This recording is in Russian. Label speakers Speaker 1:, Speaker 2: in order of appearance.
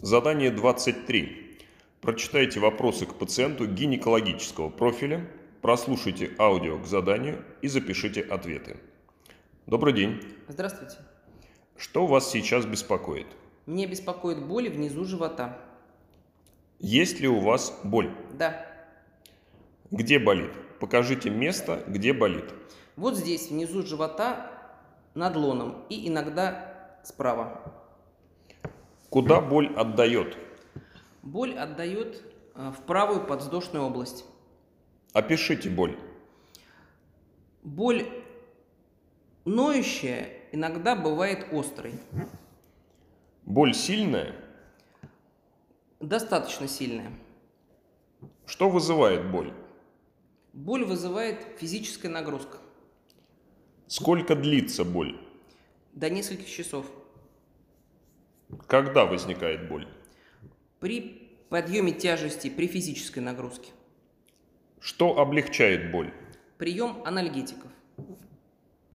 Speaker 1: Задание 23. Прочитайте вопросы к пациенту гинекологического профиля, прослушайте аудио к заданию и запишите ответы. Добрый день.
Speaker 2: Здравствуйте.
Speaker 1: Что вас сейчас беспокоит?
Speaker 2: Меня беспокоит боль внизу живота.
Speaker 1: Есть ли у вас боль?
Speaker 2: Да.
Speaker 1: Где болит? Покажите место, где болит.
Speaker 2: Вот здесь, внизу живота, над лоном и иногда справа.
Speaker 1: Куда боль отдает?
Speaker 2: Боль отдает э, в правую подвздошную область.
Speaker 1: Опишите боль.
Speaker 2: Боль ноющая иногда бывает острой.
Speaker 1: Боль сильная?
Speaker 2: Достаточно сильная.
Speaker 1: Что вызывает боль?
Speaker 2: Боль вызывает физическая нагрузка.
Speaker 1: Сколько длится боль?
Speaker 2: До нескольких часов.
Speaker 1: Когда возникает боль?
Speaker 2: При подъеме тяжести при физической нагрузке.
Speaker 1: Что облегчает боль?
Speaker 2: Прием анальгетиков.